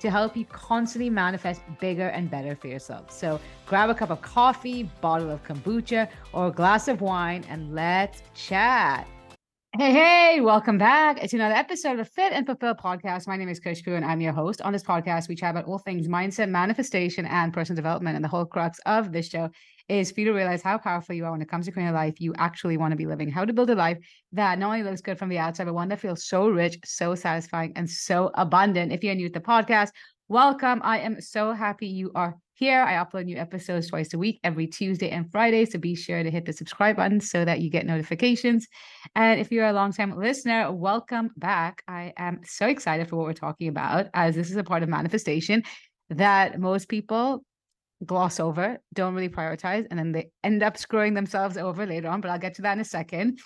to help you constantly manifest bigger and better for yourself. So grab a cup of coffee, bottle of kombucha, or a glass of wine, and let's chat. Hey, hey, welcome back It's another episode of the Fit and Fulfill podcast. My name is Khushbu and I'm your host. On this podcast, we chat about all things mindset, manifestation, and personal development. And the whole crux of this show is for you to realize how powerful you are when it comes to creating a life you actually want to be living, how to build a life that not only looks good from the outside, but one that feels so rich, so satisfying, and so abundant. If you're new to the podcast, welcome. I am so happy you are here. I upload new episodes twice a week, every Tuesday and Friday. So be sure to hit the subscribe button so that you get notifications. And if you're a long-time listener, welcome back. I am so excited for what we're talking about, as this is a part of manifestation that most people gloss over, don't really prioritize, and then they end up screwing themselves over later on. But I'll get to that in a second.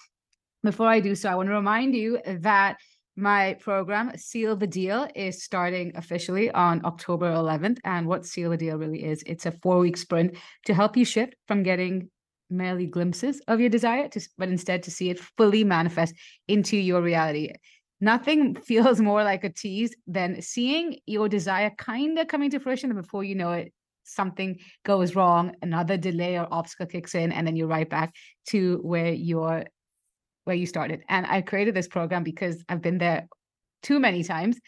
Before I do so, I want to remind you that my program, Seal the Deal, is starting officially on October 11th. And what Seal the Deal really is, it's a four week sprint to help you shift from getting merely glimpses of your desire to but instead to see it fully manifest into your reality nothing feels more like a tease than seeing your desire kind of coming to fruition and before you know it something goes wrong, another delay or obstacle kicks in, and then you're right back to where you're where you started. And I created this program because I've been there too many times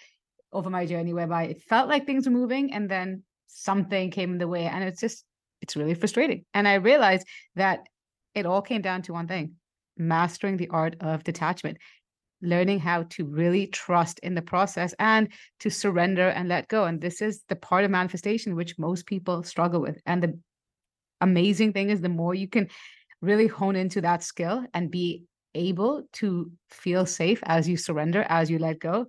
over my journey whereby it felt like things were moving and then something came in the way. And it's just it's really frustrating. And I realized that it all came down to one thing mastering the art of detachment learning how to really trust in the process and to surrender and let go. And this is the part of manifestation which most people struggle with. And the amazing thing is, the more you can really hone into that skill and be able to feel safe as you surrender, as you let go,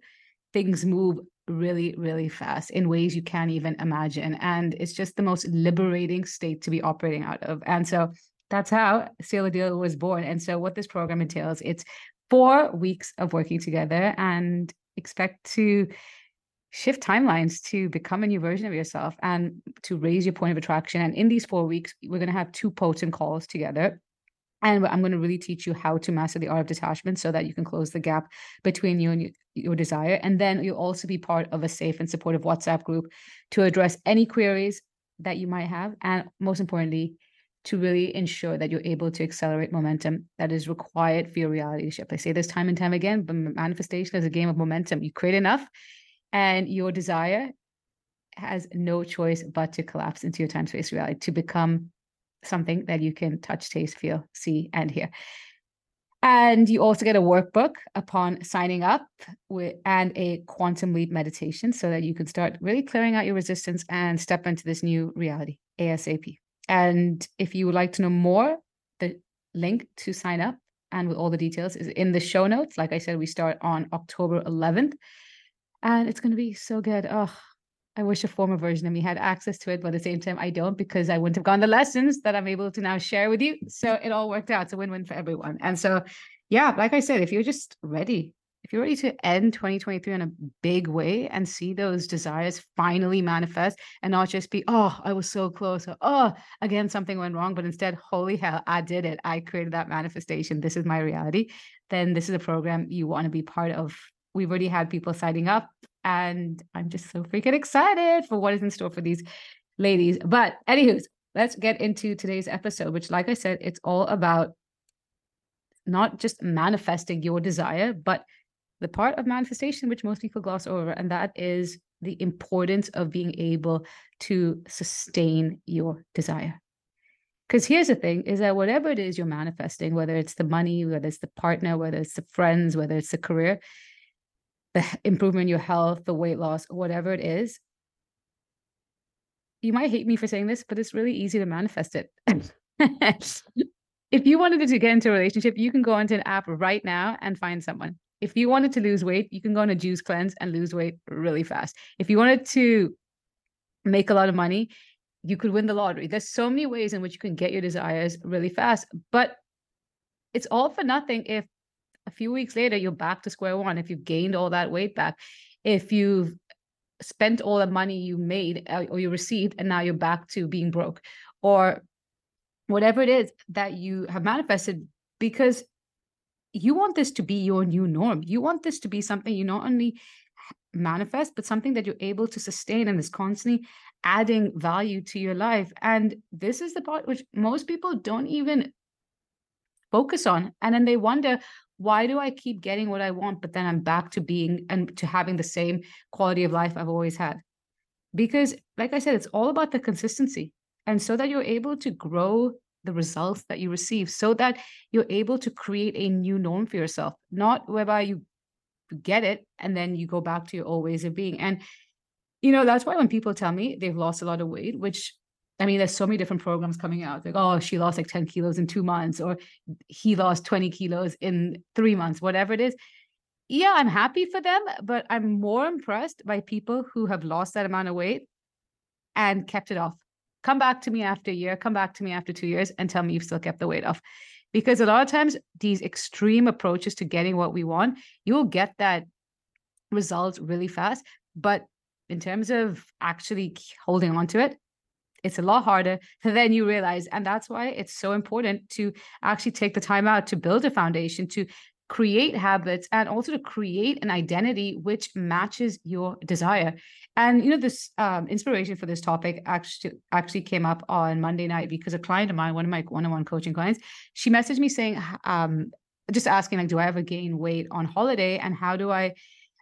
things move really, really fast in ways you can't even imagine. And it's just the most liberating state to be operating out of. And so that's how Seal the Deal was born. And so, what this program entails, it's four weeks of working together and expect to shift timelines to become a new version of yourself and to raise your point of attraction. And in these four weeks, we're going to have two potent calls together. And I'm going to really teach you how to master the art of detachment so that you can close the gap between you and your desire. And then you'll also be part of a safe and supportive WhatsApp group to address any queries that you might have. And most importantly, to really ensure that you're able to accelerate momentum that is required for your reality shift. I say this time and time again, but manifestation is a game of momentum. You create enough, and your desire has no choice but to collapse into your time space reality to become something that you can touch, taste, feel, see, and hear. And you also get a workbook upon signing up with, and a quantum leap meditation so that you can start really clearing out your resistance and step into this new reality ASAP. And if you would like to know more, the link to sign up and with all the details is in the show notes. Like I said, we start on October 11th and it's going to be so good. Oh, I wish a former version of me had access to it, but at the same time, I don't because I wouldn't have gone the lessons that I'm able to now share with you. So it all worked out. It's a win win for everyone. And so, yeah, like I said, if you're just ready if you're ready to end 2023 in a big way and see those desires finally manifest and not just be, oh, I was so close, or oh, again, something went wrong, but instead, holy hell, I did it. I created that manifestation. This is my reality. Then this is a program you want to be part of. We've already had people signing up, and I'm just so freaking excited for what is in store for these ladies. But, anywho's, let's get into today's episode, which, like I said, it's all about not just manifesting your desire, but the part of manifestation which most people gloss over, and that is the importance of being able to sustain your desire. Because here's the thing is that whatever it is you're manifesting, whether it's the money, whether it's the partner, whether it's the friends, whether it's the career, the improvement in your health, the weight loss, whatever it is, you might hate me for saying this, but it's really easy to manifest it. if you wanted to get into a relationship, you can go into an app right now and find someone. If you wanted to lose weight, you can go on a juice cleanse and lose weight really fast. If you wanted to make a lot of money, you could win the lottery. There's so many ways in which you can get your desires really fast, but it's all for nothing if a few weeks later you're back to square one. If you've gained all that weight back, if you've spent all the money you made uh, or you received and now you're back to being broke or whatever it is that you have manifested because you want this to be your new norm. You want this to be something you not only manifest, but something that you're able to sustain and is constantly adding value to your life. And this is the part which most people don't even focus on. And then they wonder, why do I keep getting what I want, but then I'm back to being and to having the same quality of life I've always had? Because, like I said, it's all about the consistency. And so that you're able to grow the results that you receive, so that you're able to create a new norm for yourself, not whereby you get it and then you go back to your old ways of being. And, you know, that's why when people tell me they've lost a lot of weight, which I mean, there's so many different programs coming out. Like, oh, she lost like 10 kilos in two months, or he lost 20 kilos in three months, whatever it is. Yeah, I'm happy for them, but I'm more impressed by people who have lost that amount of weight and kept it off. Come back to me after a year, come back to me after two years and tell me you've still kept the weight off. Because a lot of times, these extreme approaches to getting what we want, you'll get that result really fast. But in terms of actually holding on to it, it's a lot harder than you realize. And that's why it's so important to actually take the time out to build a foundation, to create habits, and also to create an identity which matches your desire. And you know, this um, inspiration for this topic actually actually came up on Monday night because a client of mine, one of my one-on-one coaching clients, she messaged me saying, um, just asking like, do I ever gain weight on holiday, and how do I,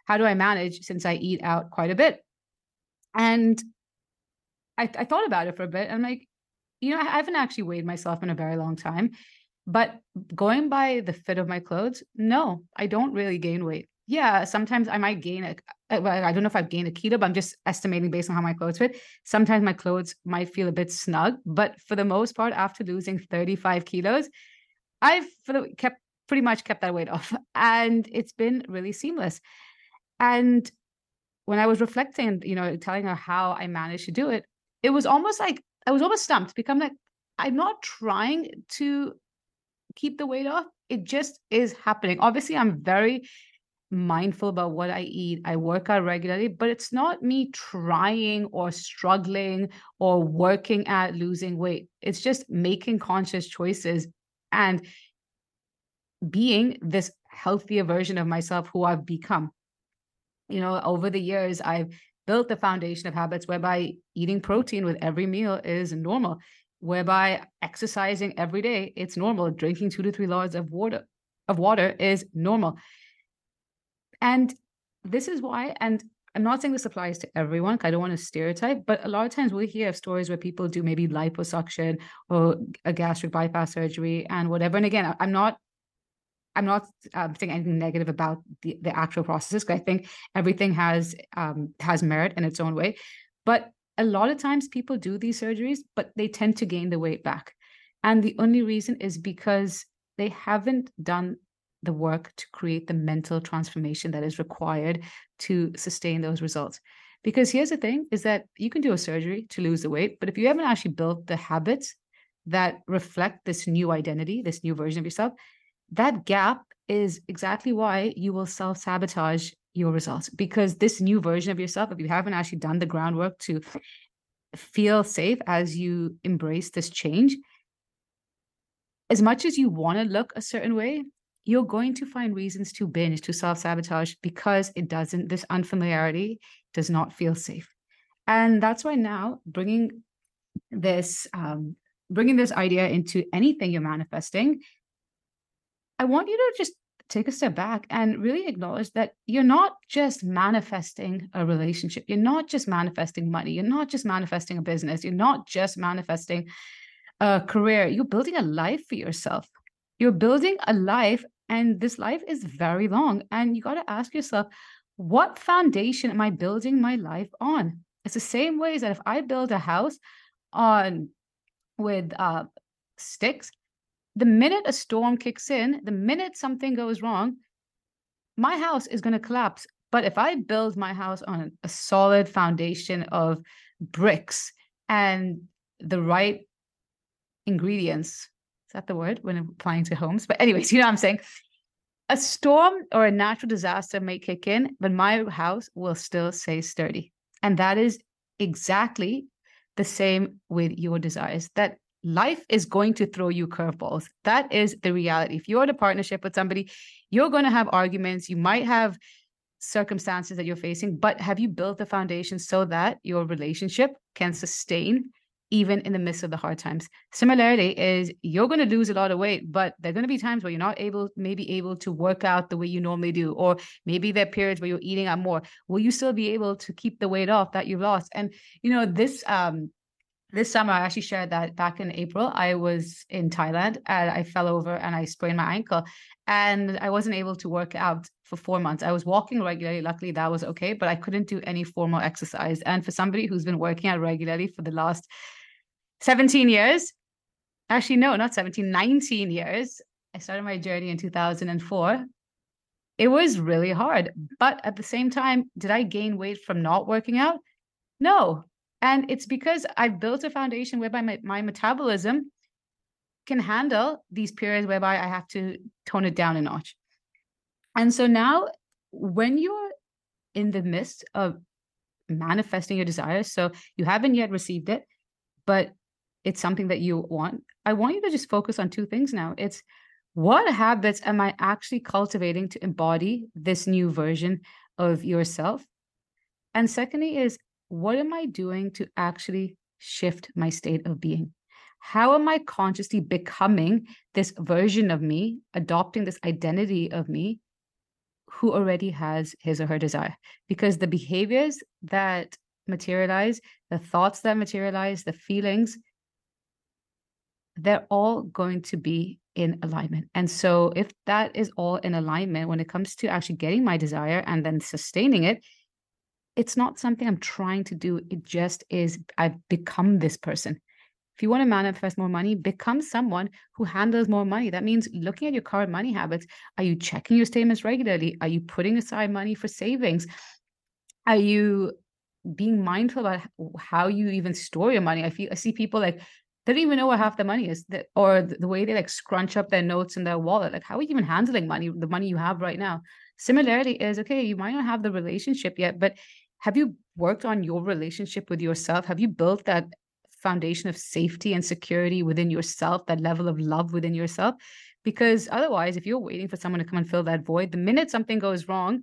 how do I manage since I eat out quite a bit? And I, I thought about it for a bit. I'm like, you know, I haven't actually weighed myself in a very long time, but going by the fit of my clothes, no, I don't really gain weight. Yeah, sometimes I might gain a. I don't know if I've gained a kilo, but I'm just estimating based on how my clothes fit. Sometimes my clothes might feel a bit snug, but for the most part, after losing 35 kilos, I've kept pretty much kept that weight off, and it's been really seamless. And when I was reflecting, you know, telling her how I managed to do it, it was almost like I was almost stumped I'm like, I'm not trying to keep the weight off. It just is happening. Obviously, I'm very mindful about what I eat. I work out regularly, but it's not me trying or struggling or working at losing weight. It's just making conscious choices and being this healthier version of myself who I've become. You know, over the years, I've built the foundation of habits whereby eating protein with every meal is normal, whereby exercising every day, it's normal. Drinking two to three liters of water of water is normal. And this is why, and I'm not saying this applies to everyone, I don't want to stereotype, but a lot of times we hear of stories where people do maybe liposuction or a gastric bypass surgery and whatever. And again, I'm not I'm not um, saying anything negative about the, the actual processes because I think everything has um, has merit in its own way. But a lot of times people do these surgeries, but they tend to gain the weight back. And the only reason is because they haven't done the work to create the mental transformation that is required to sustain those results. Because here's the thing is that you can do a surgery to lose the weight, but if you haven't actually built the habits that reflect this new identity, this new version of yourself, that gap is exactly why you will self sabotage your results because this new version of yourself, if you haven't actually done the groundwork to feel safe as you embrace this change, as much as you want to look a certain way, you're going to find reasons to binge, to self sabotage because it doesn't, this unfamiliarity does not feel safe. And that's why now bringing this, um, bringing this idea into anything you're manifesting I want you to just take a step back and really acknowledge that you're not just manifesting a relationship. You're not just manifesting money. You're not just manifesting a business. You're not just manifesting a career. You're building a life for yourself. You're building a life, and this life is very long. And you got to ask yourself, what foundation am I building my life on? It's the same way that if I build a house on with uh, sticks, the minute a storm kicks in, the minute something goes wrong, my house is going to collapse. But if I build my house on a solid foundation of bricks and the right ingredients. Is that the word when applying to homes? But anyways, you know what I'm saying. A storm or a natural disaster may kick in, but my house will still stay sturdy. And that is exactly the same with your desires. That life is going to throw you curveballs. That is the reality. If you're in a partnership with somebody, you're going to have arguments. You might have circumstances that you're facing, but have you built the foundation so that your relationship can sustain even in the midst of the hard times? Similarly, is you're going to lose a lot of weight, but there are going to be times where you're not able, maybe able to work out the way you normally do, or maybe there are periods where you're eating out more. Will you still be able to keep the weight off that you've lost? And you know, this um this summer, I actually shared that back in April, I was in Thailand and I fell over and I sprained my ankle and I wasn't able to work out for four months. I was walking regularly. Luckily, that was okay, but I couldn't do any formal exercise. And for somebody who's been working out regularly for the last 17 years, actually, no, not 17, 19 years, I started my journey in 2004. It was really hard. But at the same time, did I gain weight from not working out? No, and it's because I've built a foundation whereby my, my metabolism can handle these periods whereby I have to tone it down a notch. And so now, when you're in the midst of manifesting your desires, so you haven't yet received it, but it's something that you want, I want you to just focus on two things now. It's what habits am I actually cultivating to embody this new version of yourself? And secondly, is what am I doing to actually shift my state of being? How am I consciously becoming this version of me, adopting this identity of me who already has his or her desire? Because the behaviors that materialize, the thoughts that materialize, the feelings, they're all going to be in alignment. And so, if that is all in alignment when it comes to actually getting my desire and then sustaining it, it's not something I'm trying to do. It just is, I've become this person. If you want to manifest more money, become someone who handles more money. That means looking at your current money habits. Are you checking your statements regularly? Are you putting aside money for savings? Are you being mindful about how you even store your money? I feel I see people like they don't even know where half the money is, that, or the way they like scrunch up their notes in their wallet. Like, how are you even handling money, the money you have right now? Similarly, is okay, you might not have the relationship yet, but have you worked on your relationship with yourself? Have you built that foundation of safety and security within yourself, that level of love within yourself? Because otherwise, if you're waiting for someone to come and fill that void, the minute something goes wrong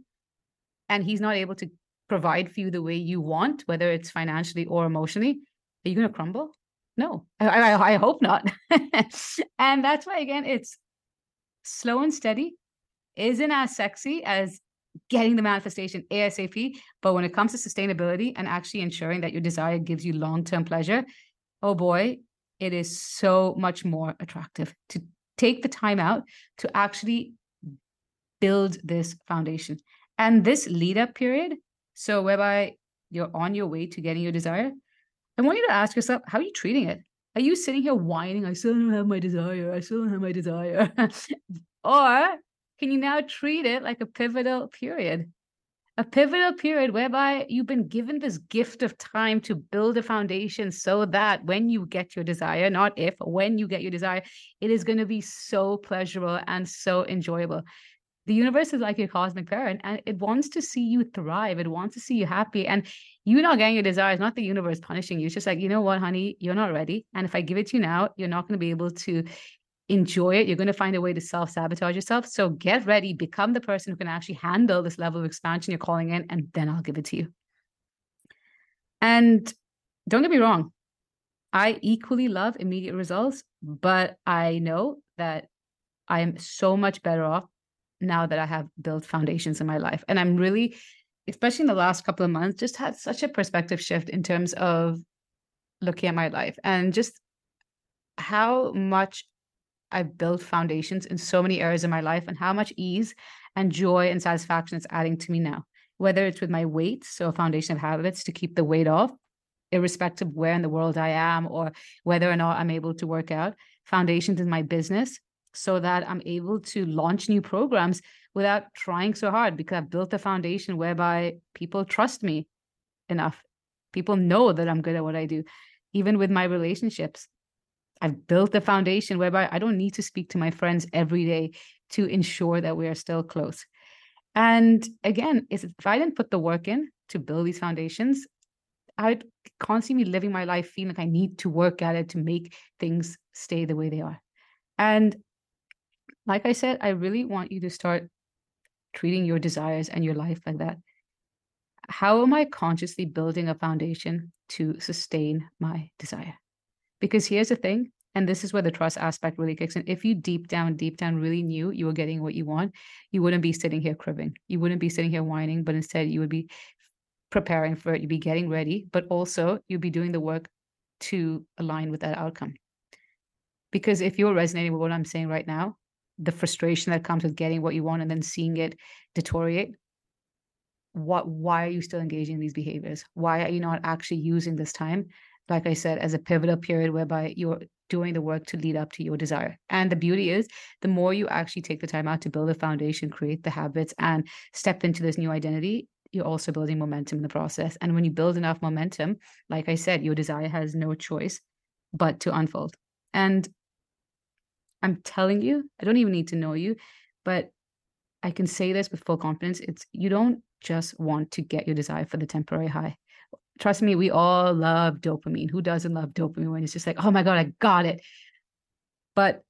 and he's not able to provide for you the way you want, whether it's financially or emotionally, are you going to crumble? No, I, I, I hope not. and that's why, again, it's slow and steady isn't as sexy as getting the manifestation ASAP. But when it comes to sustainability and actually ensuring that your desire gives you long term pleasure, oh boy, it is so much more attractive to take the time out to actually build this foundation. And this lead up period, so whereby you're on your way to getting your desire, I want you to ask yourself, how are you treating it? Are you sitting here whining, I still don't have my desire, I still don't have my desire? or can you now treat it like a pivotal period? A pivotal period whereby you've been given this gift of time to build a foundation so that when you get your desire, not if, when you get your desire, it is going to be so pleasurable and so enjoyable. The universe is like your cosmic parent and it wants to see you thrive. It wants to see you happy. And you not getting your desire is not the universe punishing you. It's just like, you know what, honey, you're not ready. And if I give it to you now, you're not going to be able to enjoy it. You're going to find a way to self sabotage yourself. So get ready, become the person who can actually handle this level of expansion you're calling in, and then I'll give it to you. And don't get me wrong, I equally love immediate results, but I know that I am so much better off now that I have built foundations in my life. And I'm really, especially in the last couple of months, just had such a perspective shift in terms of looking at my life and just how much I've built foundations in so many areas of my life and how much ease and joy and satisfaction it's adding to me now. Whether it's with my weight, so a foundation of habits to keep the weight off, irrespective of where in the world I am or whether or not I'm able to work out, foundations in my business so that I'm able to launch new programs without trying so hard because I've built a foundation whereby people trust me enough. People know that I'm good at what I do even with my relationships. I've built the foundation whereby I don't need to speak to my friends every day to ensure that we are still close. And again, if I didn't put the work in to build these foundations, I'd constantly be living my life feeling like I need to work at it to make things stay the way they are. And like I said, I really want you to start treating your desires and your life like that. How am I consciously building a foundation to sustain my desire? Because here's the thing, and this is where the trust aspect really kicks in. If you deep down, deep down really knew you were getting what you want, you wouldn't be sitting here cribbing. You wouldn't be sitting here whining, but instead you would be preparing for it. You'd be getting ready, but also you'd be doing the work to align with that outcome. Because if you're resonating with what I'm saying right now, the frustration that comes with getting what you want and then seeing it deteriorate, what why are you still engaging in these behaviors? Why are you not actually using this time, like I said, as a pivotal period whereby you're doing the work to lead up to your desire. And the beauty is, the more you actually take the time out to build a foundation, create the habits, and step into this new identity, you're also building momentum in the process. And when you build enough momentum, like I said, your desire has no choice but to unfold. And I'm telling you, I don't even need to know you, but I can say this with full confidence. It's you don't just want to get your desire for the temporary high. Trust me, we all love dopamine. Who doesn't love dopamine when it's just like, oh my God, I got it? But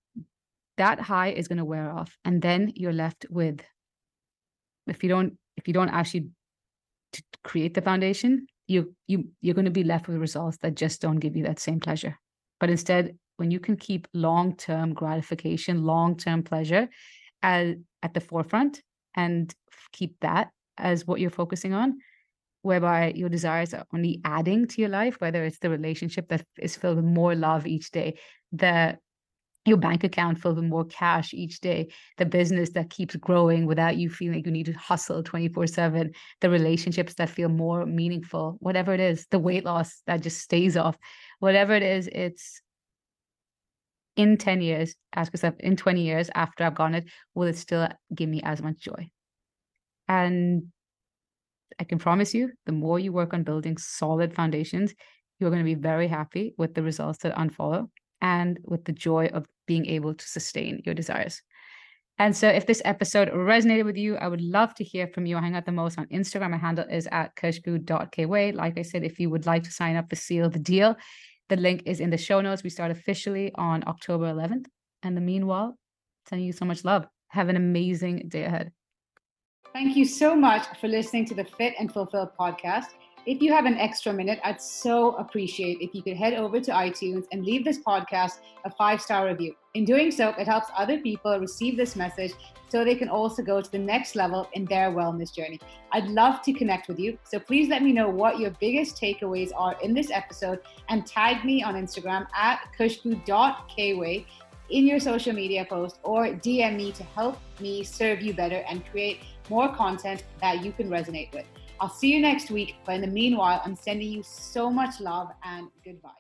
that high is going to wear off. And then you're left with, if you don't, if you don't actually create the foundation, you you you're going to be left with results that just don't give you that same pleasure. But instead, when you can keep long-term gratification, long-term pleasure at, at the forefront and keep that as what you're focusing on, whereby your desires are only adding to your life, whether it's the relationship that is filled with more love each day, the your bank account filled with more cash each day, the business that keeps growing without you feeling like you need to hustle 24 7, the relationships that feel more meaningful, whatever it is, the weight loss that just stays off, whatever it is, it's in 10 years, ask yourself, in 20 years after I've gone it, will it still give me as much joy? And I can promise you, the more you work on building solid foundations, you're going to be very happy with the results that unfollow and with the joy of being able to sustain your desires. And so, if this episode resonated with you, I would love to hear from you. I hang out the most on Instagram. My handle is at khushbu.kweigh. Like I said, if you would like to sign up for Seal the Deal, the link is in the show notes. We start officially on October 11th. And the meanwhile, sending you so much love. Have an amazing day ahead. Thank you so much for listening to the Fit and Fulfill podcast. If you have an extra minute, I'd so appreciate if you could head over to iTunes and leave this podcast a five star review. In doing so, it helps other people receive this message so they can also go to the next level in their wellness journey. I'd love to connect with you. So please let me know what your biggest takeaways are in this episode and tag me on Instagram at khushbu.kweigh in your social media post or DM me to help me serve you better and create more content that you can resonate with. I'll see you next week. But in the meanwhile, I'm sending you so much love and good vibes.